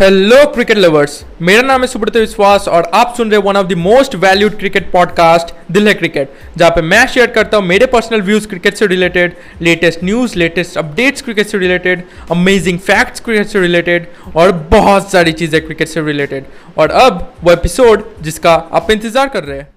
Hello cricket lovers मेरा नाम है सुब्रत विश्वास और आप सुन रहे one of the most valued cricket podcast Dil Hai cricket जहाँ पे मैं शेयर करता हूँ मेरे पर्सनल व्यूज़ क्रिकेट से related latest news latest updates cricket से रिलेटेड अमेजिंग फैक्ट्स क्रिकेट से रिलेटेड और बहुत सारी चीज़ें क्रिकेट से रिलेटेड और अब वो एपिसोड जिसका आप इंतज़ार कर रहे हैं।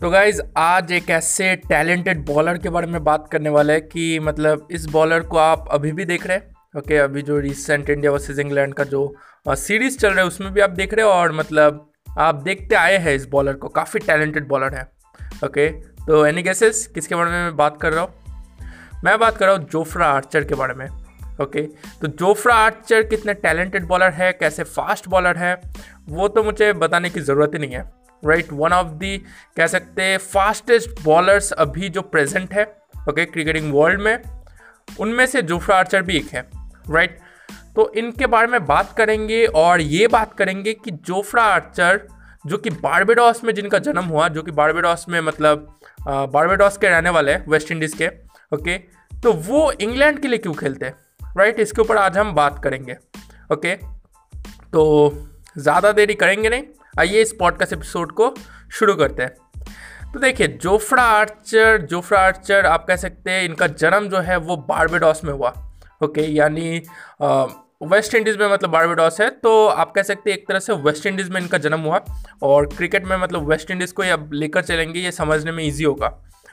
तो गाइज़ आज एक ऐसे टैलेंटेड बॉलर के बारे में बात करने वाले हैं कि मतलब इस बॉलर को आप अभी भी देख रहे हैं? ओके okay, अभी जो रिसेंट इंडिया वर्सेज इंग्लैंड का जो सीरीज़ चल रहा है उसमें भी आप देख रहे हो और मतलब आप देखते आए हैं इस बॉलर को काफ़ी टैलेंटेड बॉलर है ओके? तो एनी गेसेस किसके बारे में मैं बात कर रहा हूँ? मैं बात कर रहा हूँ जोफ्रा आर्चर के बारे में ओके? तो जोफ्रा आर्चर कितने टैलेंटेड बॉलर है कैसे फास्ट बॉलर है वो तो मुझे बताने की ज़रूरत ही नहीं है राइट वन ऑफ़ दी कह सकते फास्टेस्ट बॉलर्स अभी जो प्रेजेंट है ओके क्रिकेटिंग वर्ल्ड में उनमें से जोफ्रा आर्चर भी एक है। राइट तो इनके बारे में बात करेंगे और ये बात करेंगे कि जोफ्रा आर्चर जो कि बारबेडॉस में जिनका जन्म हुआ, जो कि बारबेडॉस में मतलब बारबेडॉस के रहने वाले हैं वेस्ट इंडीज़ के ओके तो वो इंग्लैंड के लिए क्यों खेलते हैं? राइट इसके ऊपर आज हम बात करेंगे ओके तो ज़्यादा देरी करेंगे नहीं। आइए इस पॉडकास्ट एपिसोड को शुरू करते हैं। तो देखिए जोफ्रा आर्चर जोफ्रा आर्चर आप कह सकते हैं, इनका जन्म जो है वो बारबेडॉस में हुआ। ओके, यानी वेस्ट इंडीज़ में मतलब बारबेडॉस है तो आप कह सकते हैं एक तरह से वेस्ट इंडीज़ में इनका जन्म हुआ, और क्रिकेट में मतलब वेस्ट इंडीज़ को ये अब लेकर चलेंगे, ये समझने में ईजी होगा,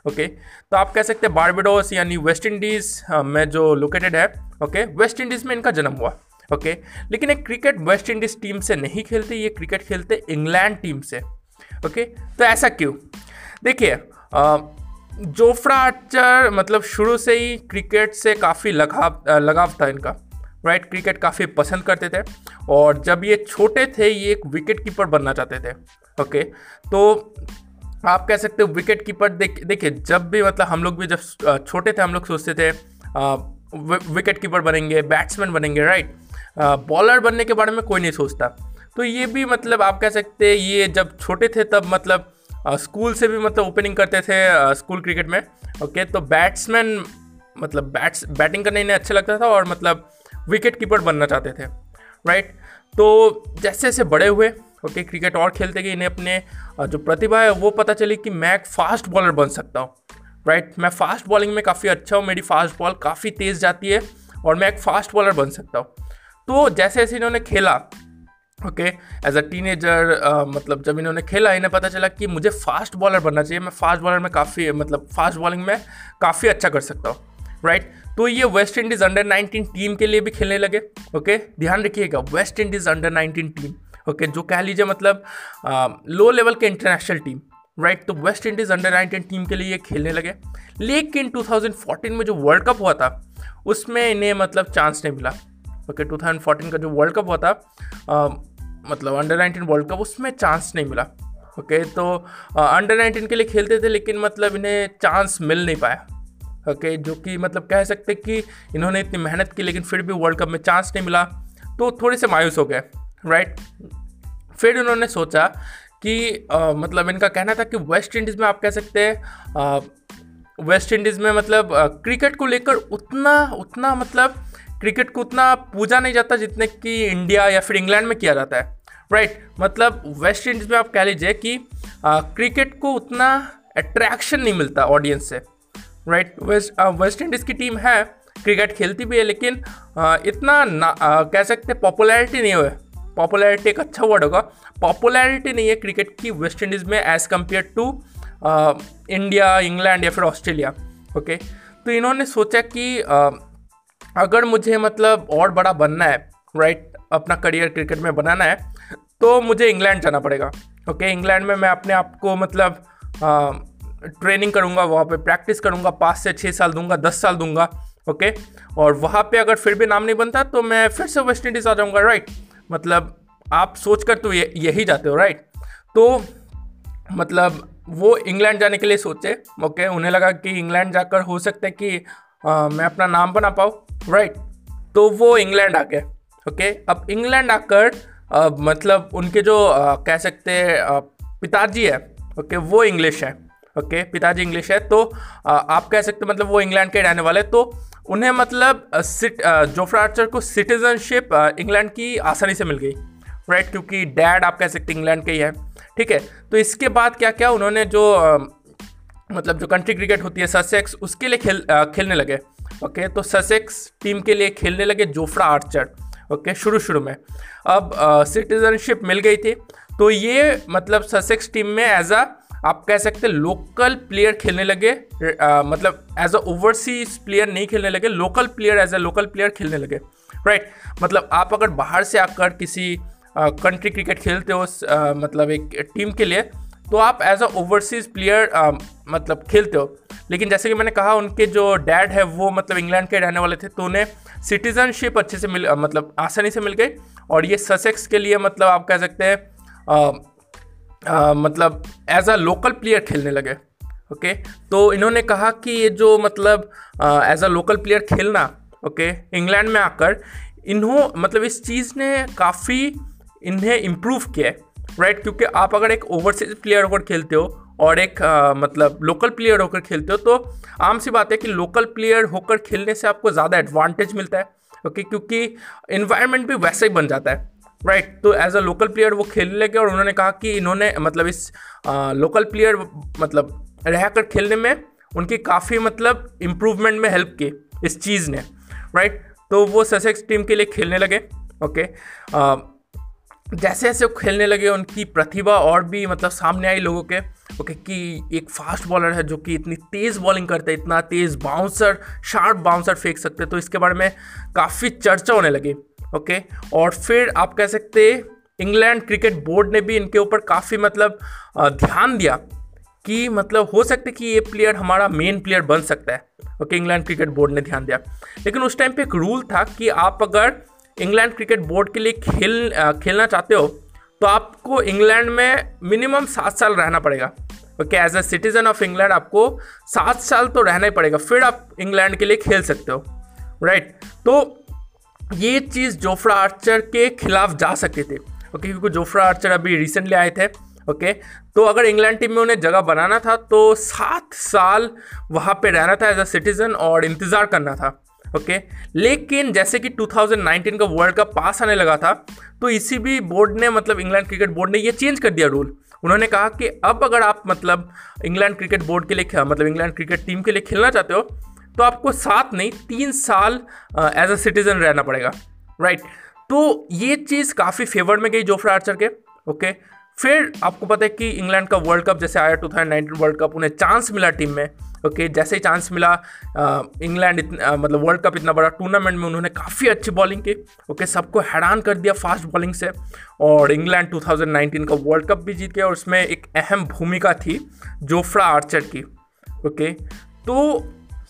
ओके? तो आप कह सकते हैं बारबेडोस, यानी वेस्ट इंडीज़ में जो लोकेटेड है, ओके, वेस्ट इंडीज़ में इनका जन्म हुआ, ओके? लेकिन एक क्रिकेट वेस्ट इंडीज़ टीम से नहीं खेलते, ये क्रिकेट खेलते इंग्लैंड टीम से, ओके? तो ऐसा क्यों? देखिए जोफ्रा आर्चर मतलब शुरू से ही क्रिकेट से काफ़ी लगाव लगाव था इनका राइट क्रिकेट काफ़ी पसंद करते थे और जब ये छोटे थे, ये एक विकेट कीपर बनना चाहते थे ओके तो आप कह सकते हो विकेट कीपर देख, देखिए, जब भी मतलब हम लोग भी जब छोटे थे, हम लोग सोचते थे विकेट कीपर बनेंगे बैट्समैन बनेंगे राइट बॉलर बनने के बारे में कोई नहीं सोचता। तो ये भी मतलब आप कह सकते ये जब छोटे थे, तब मतलब स्कूल से भी मतलब ओपनिंग करते थे स्कूल क्रिकेट में। ओके तो बैट्समैन मतलब बैट्स, बैटिंग करने इन्हें अच्छा लगता था और मतलब विकेट कीपर बनना चाहते थे राइट तो जैसे जैसे बड़े हुए, ओके, क्रिकेट और खेलते गए, इन्हें अपने जो प्रतिभा है वो पता चली कि मैं एक फास्ट बॉलर बन सकता हूँ राइट मैं फास्ट बॉलिंग में काफ़ी अच्छा हूँ, मेरी फास्ट बॉल काफ़ी तेज़ जाती है और मैं एक फास्ट बॉलर बन सकता हूँ। तो जैसे जैसे इन्होंने खेला ओके एज अ टीनेजर मतलब जब इन्होंने खेला इन्हें पता चला कि मुझे फास्ट बॉलर बनना चाहिए मैं फास्ट बॉलर में काफ़ी मतलब फास्ट बॉलिंग में काफ़ी अच्छा कर सकता हूँ राइट right? तो ये वेस्ट इंडीज़ अंडर 19 टीम के लिए भी खेलने लगे ओके okay? ध्यान रखिएगा West Indies under 19 team okay okay? जो कह लीजिए मतलब लो लेवल के इंटरनेशनल टीम राइट तो वेस्ट इंडीज़ अंडर 19 टीम के लिए ये खेलने लगे लेकिन 2014 में जो वर्ल्ड कप हुआ था उसमें इन्हें मतलब चांस नहीं मिला ओके okay, 2014 का जो वर्ल्ड कप हुआ था मतलब अंडर नाइनटीन वर्ल्ड कप उसमें चांस नहीं मिला। ओके तो अंडर नाइनटीन के लिए खेलते थे लेकिन मतलब इन्हें चांस मिल नहीं पाया। ओके जो कि मतलब कह सकते कि इन्होंने इतनी मेहनत की लेकिन फिर भी वर्ल्ड कप में चांस नहीं मिला। तो थोड़े से मायूस हो गए राइट फिर उन्होंने सोचा कि आ, मतलब इनका कहना था कि वेस्ट इंडीज़ में आप कह सकते हैं वेस्ट इंडीज़ में मतलब क्रिकेट को लेकर उतना उतना मतलब क्रिकेट को उतना पूजा नहीं जाता जितने कि इंडिया या फिर इंग्लैंड में किया जाता है। राइट right, मतलब वेस्ट इंडीज़ में आप कह लीजिए कि आ, क्रिकेट को उतना अट्रैक्शन नहीं मिलता ऑडियंस से। राइट वेस्ट वेस्ट इंडीज़ की टीम है क्रिकेट खेलती भी है लेकिन आ, इतना ना आ, कह सकते पॉपुलैरिटी नहीं है। पॉपुलैरिटी एक अच्छा वर्ड होगा। पॉपुलैरिटी नहीं है क्रिकेट की वेस्ट इंडीज़ में as compare to India England या फिर ऑस्ट्रेलिया ओके तो इन्होंने सोचा कि आ, अगर मुझे मतलब और बड़ा बनना है राइट अपना करियर क्रिकेट में बनाना है तो मुझे इंग्लैंड जाना पड़ेगा। ओके इंग्लैंड में मैं अपने आप को मतलब आ, ट्रेनिंग करूँगा वहाँ पे प्रैक्टिस करूँगा पाँच से छः साल दूँगा दस साल दूँगा। ओके और वहाँ पे अगर फिर भी नाम नहीं बनता तो मैं फिर से वेस्ट इंडीज़ आ जाऊँगा राइट मतलब आप सोच कर तो ये यही जाते हो राइट तो मतलब वो इंग्लैंड जाने के लिए सोचे। ओके उन्हें लगा कि इंग्लैंड जाकर हो सकता है कि आ, मैं अपना नाम बना पाऊँ। Right right. तो वो इंग्लैंड आ गए ओके अब इंग्लैंड आकर मतलब उनके जो आ, कह सकते हैं पिताजी है ओके वो इंग्लिश है ओके पिताजी इंग्लिश है तो आ, आप कह सकते मतलब वो इंग्लैंड के रहने वाले तो उन्हें मतलब जोफ्रा आर्चर को सिटीजनशिप इंग्लैंड की आसानी से मिल गई राइट क्योंकि डैड आप कह सकते इंग्लैंड के ही है ठीक है? तो इसके बाद क्या क्या उन्होंने जो मतलब जो कंट्री क्रिकेट होती है ससेक्स उसके लिए खेल आ, खेलने लगे। ओके तो ससेक्स टीम के लिए खेलने लगे जोफ्रा आर्चर। ओके शुरू शुरू में। अब सिटीजनशिप मिल गई थी। तो ये मतलब ससेक्स टीम में एज अ आप कह सकते हैं लोकल प्लेयर खेलने लगे। आ, मतलब एज अ ओवरसीज प्लेयर नहीं खेलने लगे local player as a local player खेलने लगे। Right right? मतलब आप अगर बाहर से आकर किसी कंट्री क्रिकेट खेलते हो आ, मतलब एक टीम के लिए तो आप एज अ ओवरसीज प्लेयर मतलब खेलते हो। लेकिन जैसे कि मैंने कहा, उनके जो डैड है, वो मतलब इंग्लैंड के रहने वाले थे तो उन्हें सिटीजनशिप अच्छे से मिल मतलब आसानी से मिल गई। और ये ससेक्स के लिए मतलब आप कह सकते हैं मतलब एज अ लोकल प्लेयर खेलने लगे ओके तो इन्होंने कहा कि ये जो मतलब एज अ लोकल प्लेयर खेलना ओके इंग्लैंड में आकर, इन्हों मतलब इस चीज़ ने काफ़ी इन्हें इम्प्रूव किया है। राइट क्योंकि आप अगर एक ओवरसीज प्लेयर होकर खेलते हो और एक आ, मतलब लोकल प्लेयर होकर खेलते हो तो आम सी बात है कि लोकल प्लेयर होकर खेलने से आपको ज़्यादा एडवांटेज मिलता है ओके क्योंकि इन्वायरमेंट भी वैसा ही बन जाता है राइट right, तो एज अ लोकल प्लेयर वो खेलने लगे और उन्होंने कहा कि इन्होंने मतलब इस लोकल प्लेयर मतलब रहकर खेलने में उनकी काफ़ी मतलब इम्प्रूवमेंट में हेल्प की इस चीज़ ने राइट right? तो वो ससेक्स टीम के लिए खेलने लगे ओके जैसे जैसे वो खेलने लगे, उनकी प्रतिभा और भी मतलब सामने आई लोगों के ओके कि एक फास्ट बॉलर है जो कि इतनी तेज़ बॉलिंग करते हैं, इतना तेज़ बाउंसर शार्प बाउंसर फेंक सकते तो इसके बारे में काफ़ी चर्चा होने लगी ओके और फिर आप कह सकते इंग्लैंड क्रिकेट बोर्ड ने भी इनके ऊपर काफ़ी मतलब ध्यान दिया कि मतलब हो सकता है कि ये प्लेयर हमारा मेन प्लेयर बन सकता है ओके इंग्लैंड क्रिकेट बोर्ड ने ध्यान दिया। लेकिन उस टाइम पे एक रूल था कि आप अगर इंग्लैंड क्रिकेट बोर्ड के लिए खेल खेलना चाहते हो तो आपको इंग्लैंड में मिनिमम सात साल रहना पड़ेगा। Okay as a citizen of England आपको सात साल तो रहना ही पड़ेगा, फिर आप इंग्लैंड के लिए खेल सकते हो राइट? तो ये चीज़ जोफ्रा आर्चर के खिलाफ जा सकते थे, ओके, क्योंकि जोफ्रा आर्चर अभी रिसेंटली आए थे, ओके? तो अगर इंग्लैंड टीम में उन्हें जगह बनाना था तो सात साल वहाँ पे रहना था एज अ सिटीज़न और इंतज़ार करना था। ओके? लेकिन जैसे कि 2019 का वर्ल्ड कप पास आने लगा था तो इसी भी बोर्ड ने मतलब इंग्लैंड क्रिकेट बोर्ड ने ये चेंज कर दिया रूल उन्होंने कहा कि अब अगर आप मतलब इंग्लैंड क्रिकेट बोर्ड के लिए मतलब इंग्लैंड क्रिकेट टीम के लिए खेलना चाहते हो तो आपको सात नहीं, तीन साल एज अ सिटीजन रहना पड़ेगा. राइट तो ये चीज़ काफ़ी फेवर में गई जोफ्रा आर्चर के, ओके? फिर आपको पता है कि इंग्लैंड का वर्ल्ड कप जैसे आया 2019 वर्ल्ड कप उन्हें चांस मिला टीम में ओके okay, जैसे ही चांस मिला इंग्लैंड इतना मतलब वर्ल्ड कप इतना बड़ा टूर्नामेंट में उन्होंने काफ़ी अच्छी बॉलिंग की ओके okay, सबको हैरान कर दिया फास्ट बॉलिंग से। और इंग्लैंड 2019 का वर्ल्ड कप भी जीत गया और उसमें एक अहम भूमिका थी जोफ्रा आर्चर की ओके okay, तो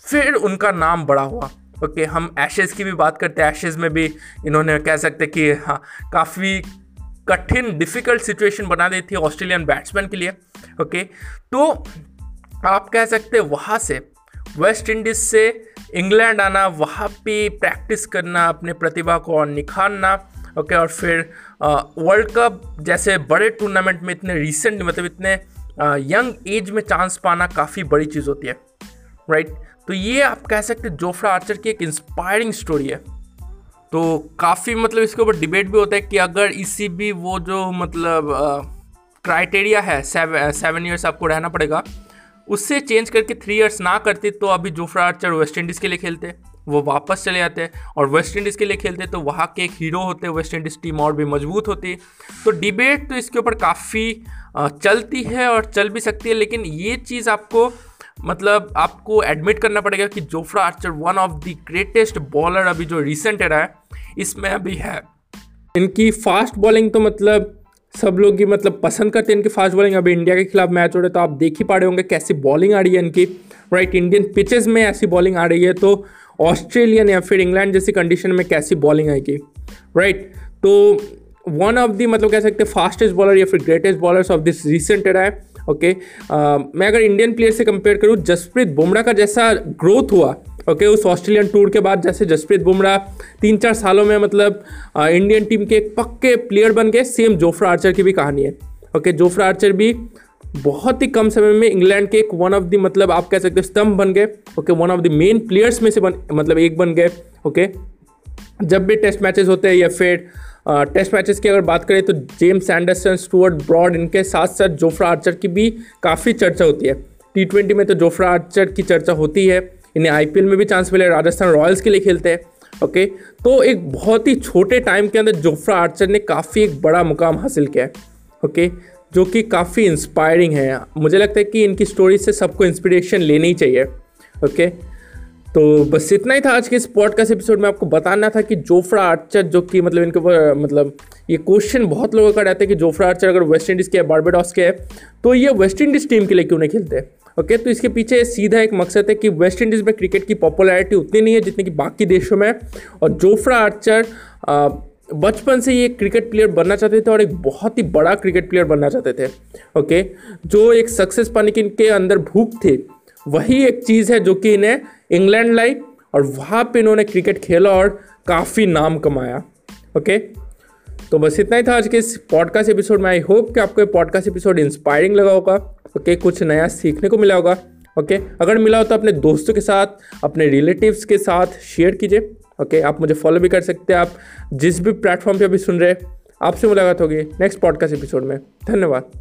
फिर उनका नाम बड़ा हुआ ओके हम एशेज़ की भी बात करते हैं। एशेज़ में भी इन्होंने कह सकते कि हाँ काफ़ी कठिन डिफ़िकल्ट सिचुएशन बना देती है ऑस्ट्रेलियन बैट्समैन के लिए ओके तो आप कह सकते हैं वहाँ से वेस्ट इंडीज़ से इंग्लैंड आना, वहाँ पे प्रैक्टिस करना, अपने प्रतिभा को और निखारना ओके और फिर वर्ल्ड कप जैसे बड़े टूर्नामेंट में इतने रिसेंट मतलब इतने यंग एज में चांस पाना काफ़ी बड़ी चीज़ होती है राइट तो ये आप कह सकते जोफ्रा आर्चर की एक इंस्पायरिंग स्टोरी है। तो काफ़ी मतलब इसके ऊपर डिबेट भी होता है कि अगर इसी भी वो जो मतलब क्राइटेरिया है सेवन ईयर्स आपको रहना पड़ेगा, उससे चेंज करके थ्री ईयर्स ना करते तो अभी जोफ्रा आर्चर वेस्ट इंडीज़ के लिए खेलते, वो वापस चले जाते और वेस्ट इंडीज़ के लिए खेलते तो वहाँ के एक हीरो होते वेस्ट इंडीज़ टीम और भी मज़बूत होती। तो डिबेट तो इसके ऊपर काफ़ी चलती है और चल भी सकती है, लेकिन ये चीज़ आपको मतलब आपको एडमिट करना पड़ेगा कि Jofra Archer one of the greatest bowler अभी जो रिसेंट एरा है, इसमें अभी है। इनकी फास्ट बॉलिंग तो मतलब सब लोग ही मतलब पसंद करते हैं इनकी फास्ट बॉलिंग अभी इंडिया के खिलाफ मैच हो रहे तो आप देख ही पा रहे होंगे कैसी बॉलिंग आ रही है इनकी। राइट इंडियन पिचेस में ऐसी बॉलिंग आ रही है तो ऑस्ट्रेलियन या फिर इंग्लैंड जैसी कंडीशन में कैसी बॉलिंग आएगी। राइट तो वन ऑफ़ दी मतलब कह सकते हैं फास्टेस्ट बॉलर या फिर greatest bowlers of this recent era है। ओके मैं अगर इंडियन प्लेयर से कंपेयर करूँ, जसप्रीत बुमराह का जैसा ग्रोथ हुआ ओके उस ऑस्ट्रेलियन टूर के बाद जैसे जसप्रीत बुमराह तीन चार सालों में मतलब इंडियन टीम के एक पक्के प्लेयर बन गए सेम जोफ्रा आर्चर की भी कहानी है। ओके जोफ्रा आर्चर भी बहुत ही कम समय में इंग्लैंड के एक वन ऑफ़ द मतलब आप कह सकते हो स्तंभ बन गए। Okay one of the main players में से बन मतलब एक बन गए। ओके जब भी टेस्ट मैचेस होते हैं या फिर टेस्ट मैचेस की अगर बात करें तो जेम्स एंडरसन स्टुअर्ट ब्रॉड इनके साथ साथ जोफ्रा आर्चर की भी काफ़ी चर्चा होती है। टी ट्वेंटी में तो जोफ्रा आर्चर की चर्चा होती है। इन्हें आईपीएल में भी चांस मिले राजस्थान रॉयल्स के लिए खेलते हैं। ओके तो एक बहुत ही छोटे टाइम के अंदर जोफ्रा आर्चर ने काफ़ी एक बड़ा मुकाम हासिल किया है। ओके जो कि काफ़ी इंस्पायरिंग है। मुझे लगता है कि इनकी स्टोरी से सबको इंस्पिरेशन लेनी चाहिए। ओके तो बस इतना ही था आज के इस पॉडकास्ट एपिसोड में आपको बताना था कि जोफ्रा आर्चर जो कि मतलब इनके ऊपर मतलब ये क्वेश्चन बहुत लोगों का रहता है कि जोफ्रा आर्चर अगर वेस्ट इंडीज़ के है बारबेडॉस के है तो ये वेस्ट इंडीज़ टीम के लिए क्यों नहीं खेलते? ओके तो इसके पीछे सीधा एक मकसद है कि वेस्ट इंडीज़ में क्रिकेट की पॉपुलैरिटी उतनी नहीं है जितनी कि बाकी देशों में और जोफ्रा आर्चर बचपन से ये क्रिकेट प्लेयर बनना चाहते थे और एक बहुत ही बड़ा क्रिकेट प्लेयर बनना चाहते थे। ओके जो एक सक्सेस पाने की इनके अंदर भूख थी, वही एक चीज़ है जो कि इन्हें इंग्लैंड लाई और वहाँ पे इन्होंने क्रिकेट खेला और काफ़ी नाम कमाया ओके तो बस इतना ही था आज के इस पॉडकास्ट एपिसोड में। आई होप कि आपको ये पॉडकास्ट एपिसोड इंस्पायरिंग लगा होगा ओके कुछ नया सीखने को मिला होगा ओके अगर मिला हो तो अपने दोस्तों के साथ, अपने रिलेटिव्स के साथ शेयर कीजिए ओके आप मुझे फॉलो भी कर सकते हैं, आप जिस भी प्लेटफॉर्म पे अभी सुन रहे आपसे मुलाकात होगी नेक्स्ट पॉडकास्ट एपिसोड में। धन्यवाद।